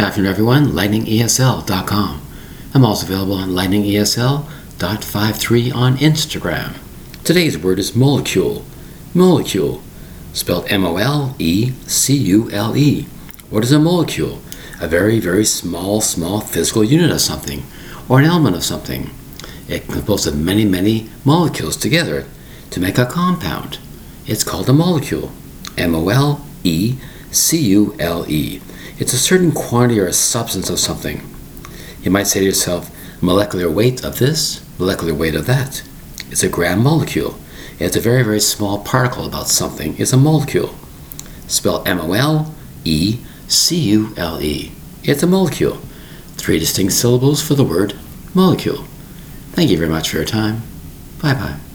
Good afternoon, everyone. LightningESL.com. I'm also available on lightningesl.53 on Instagram. Today's word is molecule. Molecule, spelled M O L E C U L E. What is a molecule? A very, very small, small physical unit of something, or an element of something. It composed of many, many molecules together to make a compound. It's called a molecule. M O L E C U L E. It's a certain quantity or a substance of something. You might say to yourself, molecular weight of this, molecular weight of that. It's a gram molecule. It's a very, very small particle about something. It's a molecule. Spelled M O L E C U L E. It's a molecule. Three distinct syllables for the word molecule. Thank you very much for your time. Bye bye.